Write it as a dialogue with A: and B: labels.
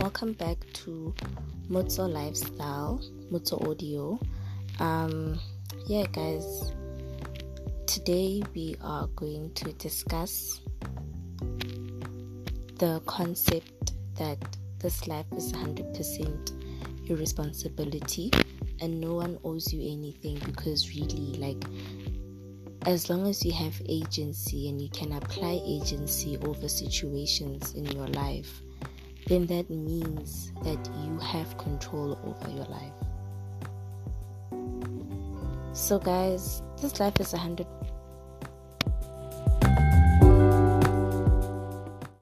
A: welcome back to Mutso Lifestyle, Mutso Audio. Um, yeah, guys, today we are going to discuss the concept that this life is 100% your responsibility and no one owes you anything because really, like, as long as you have agency and you can apply agency over situations in your life, then that means that you have control over your life. So, guys, this life is 100%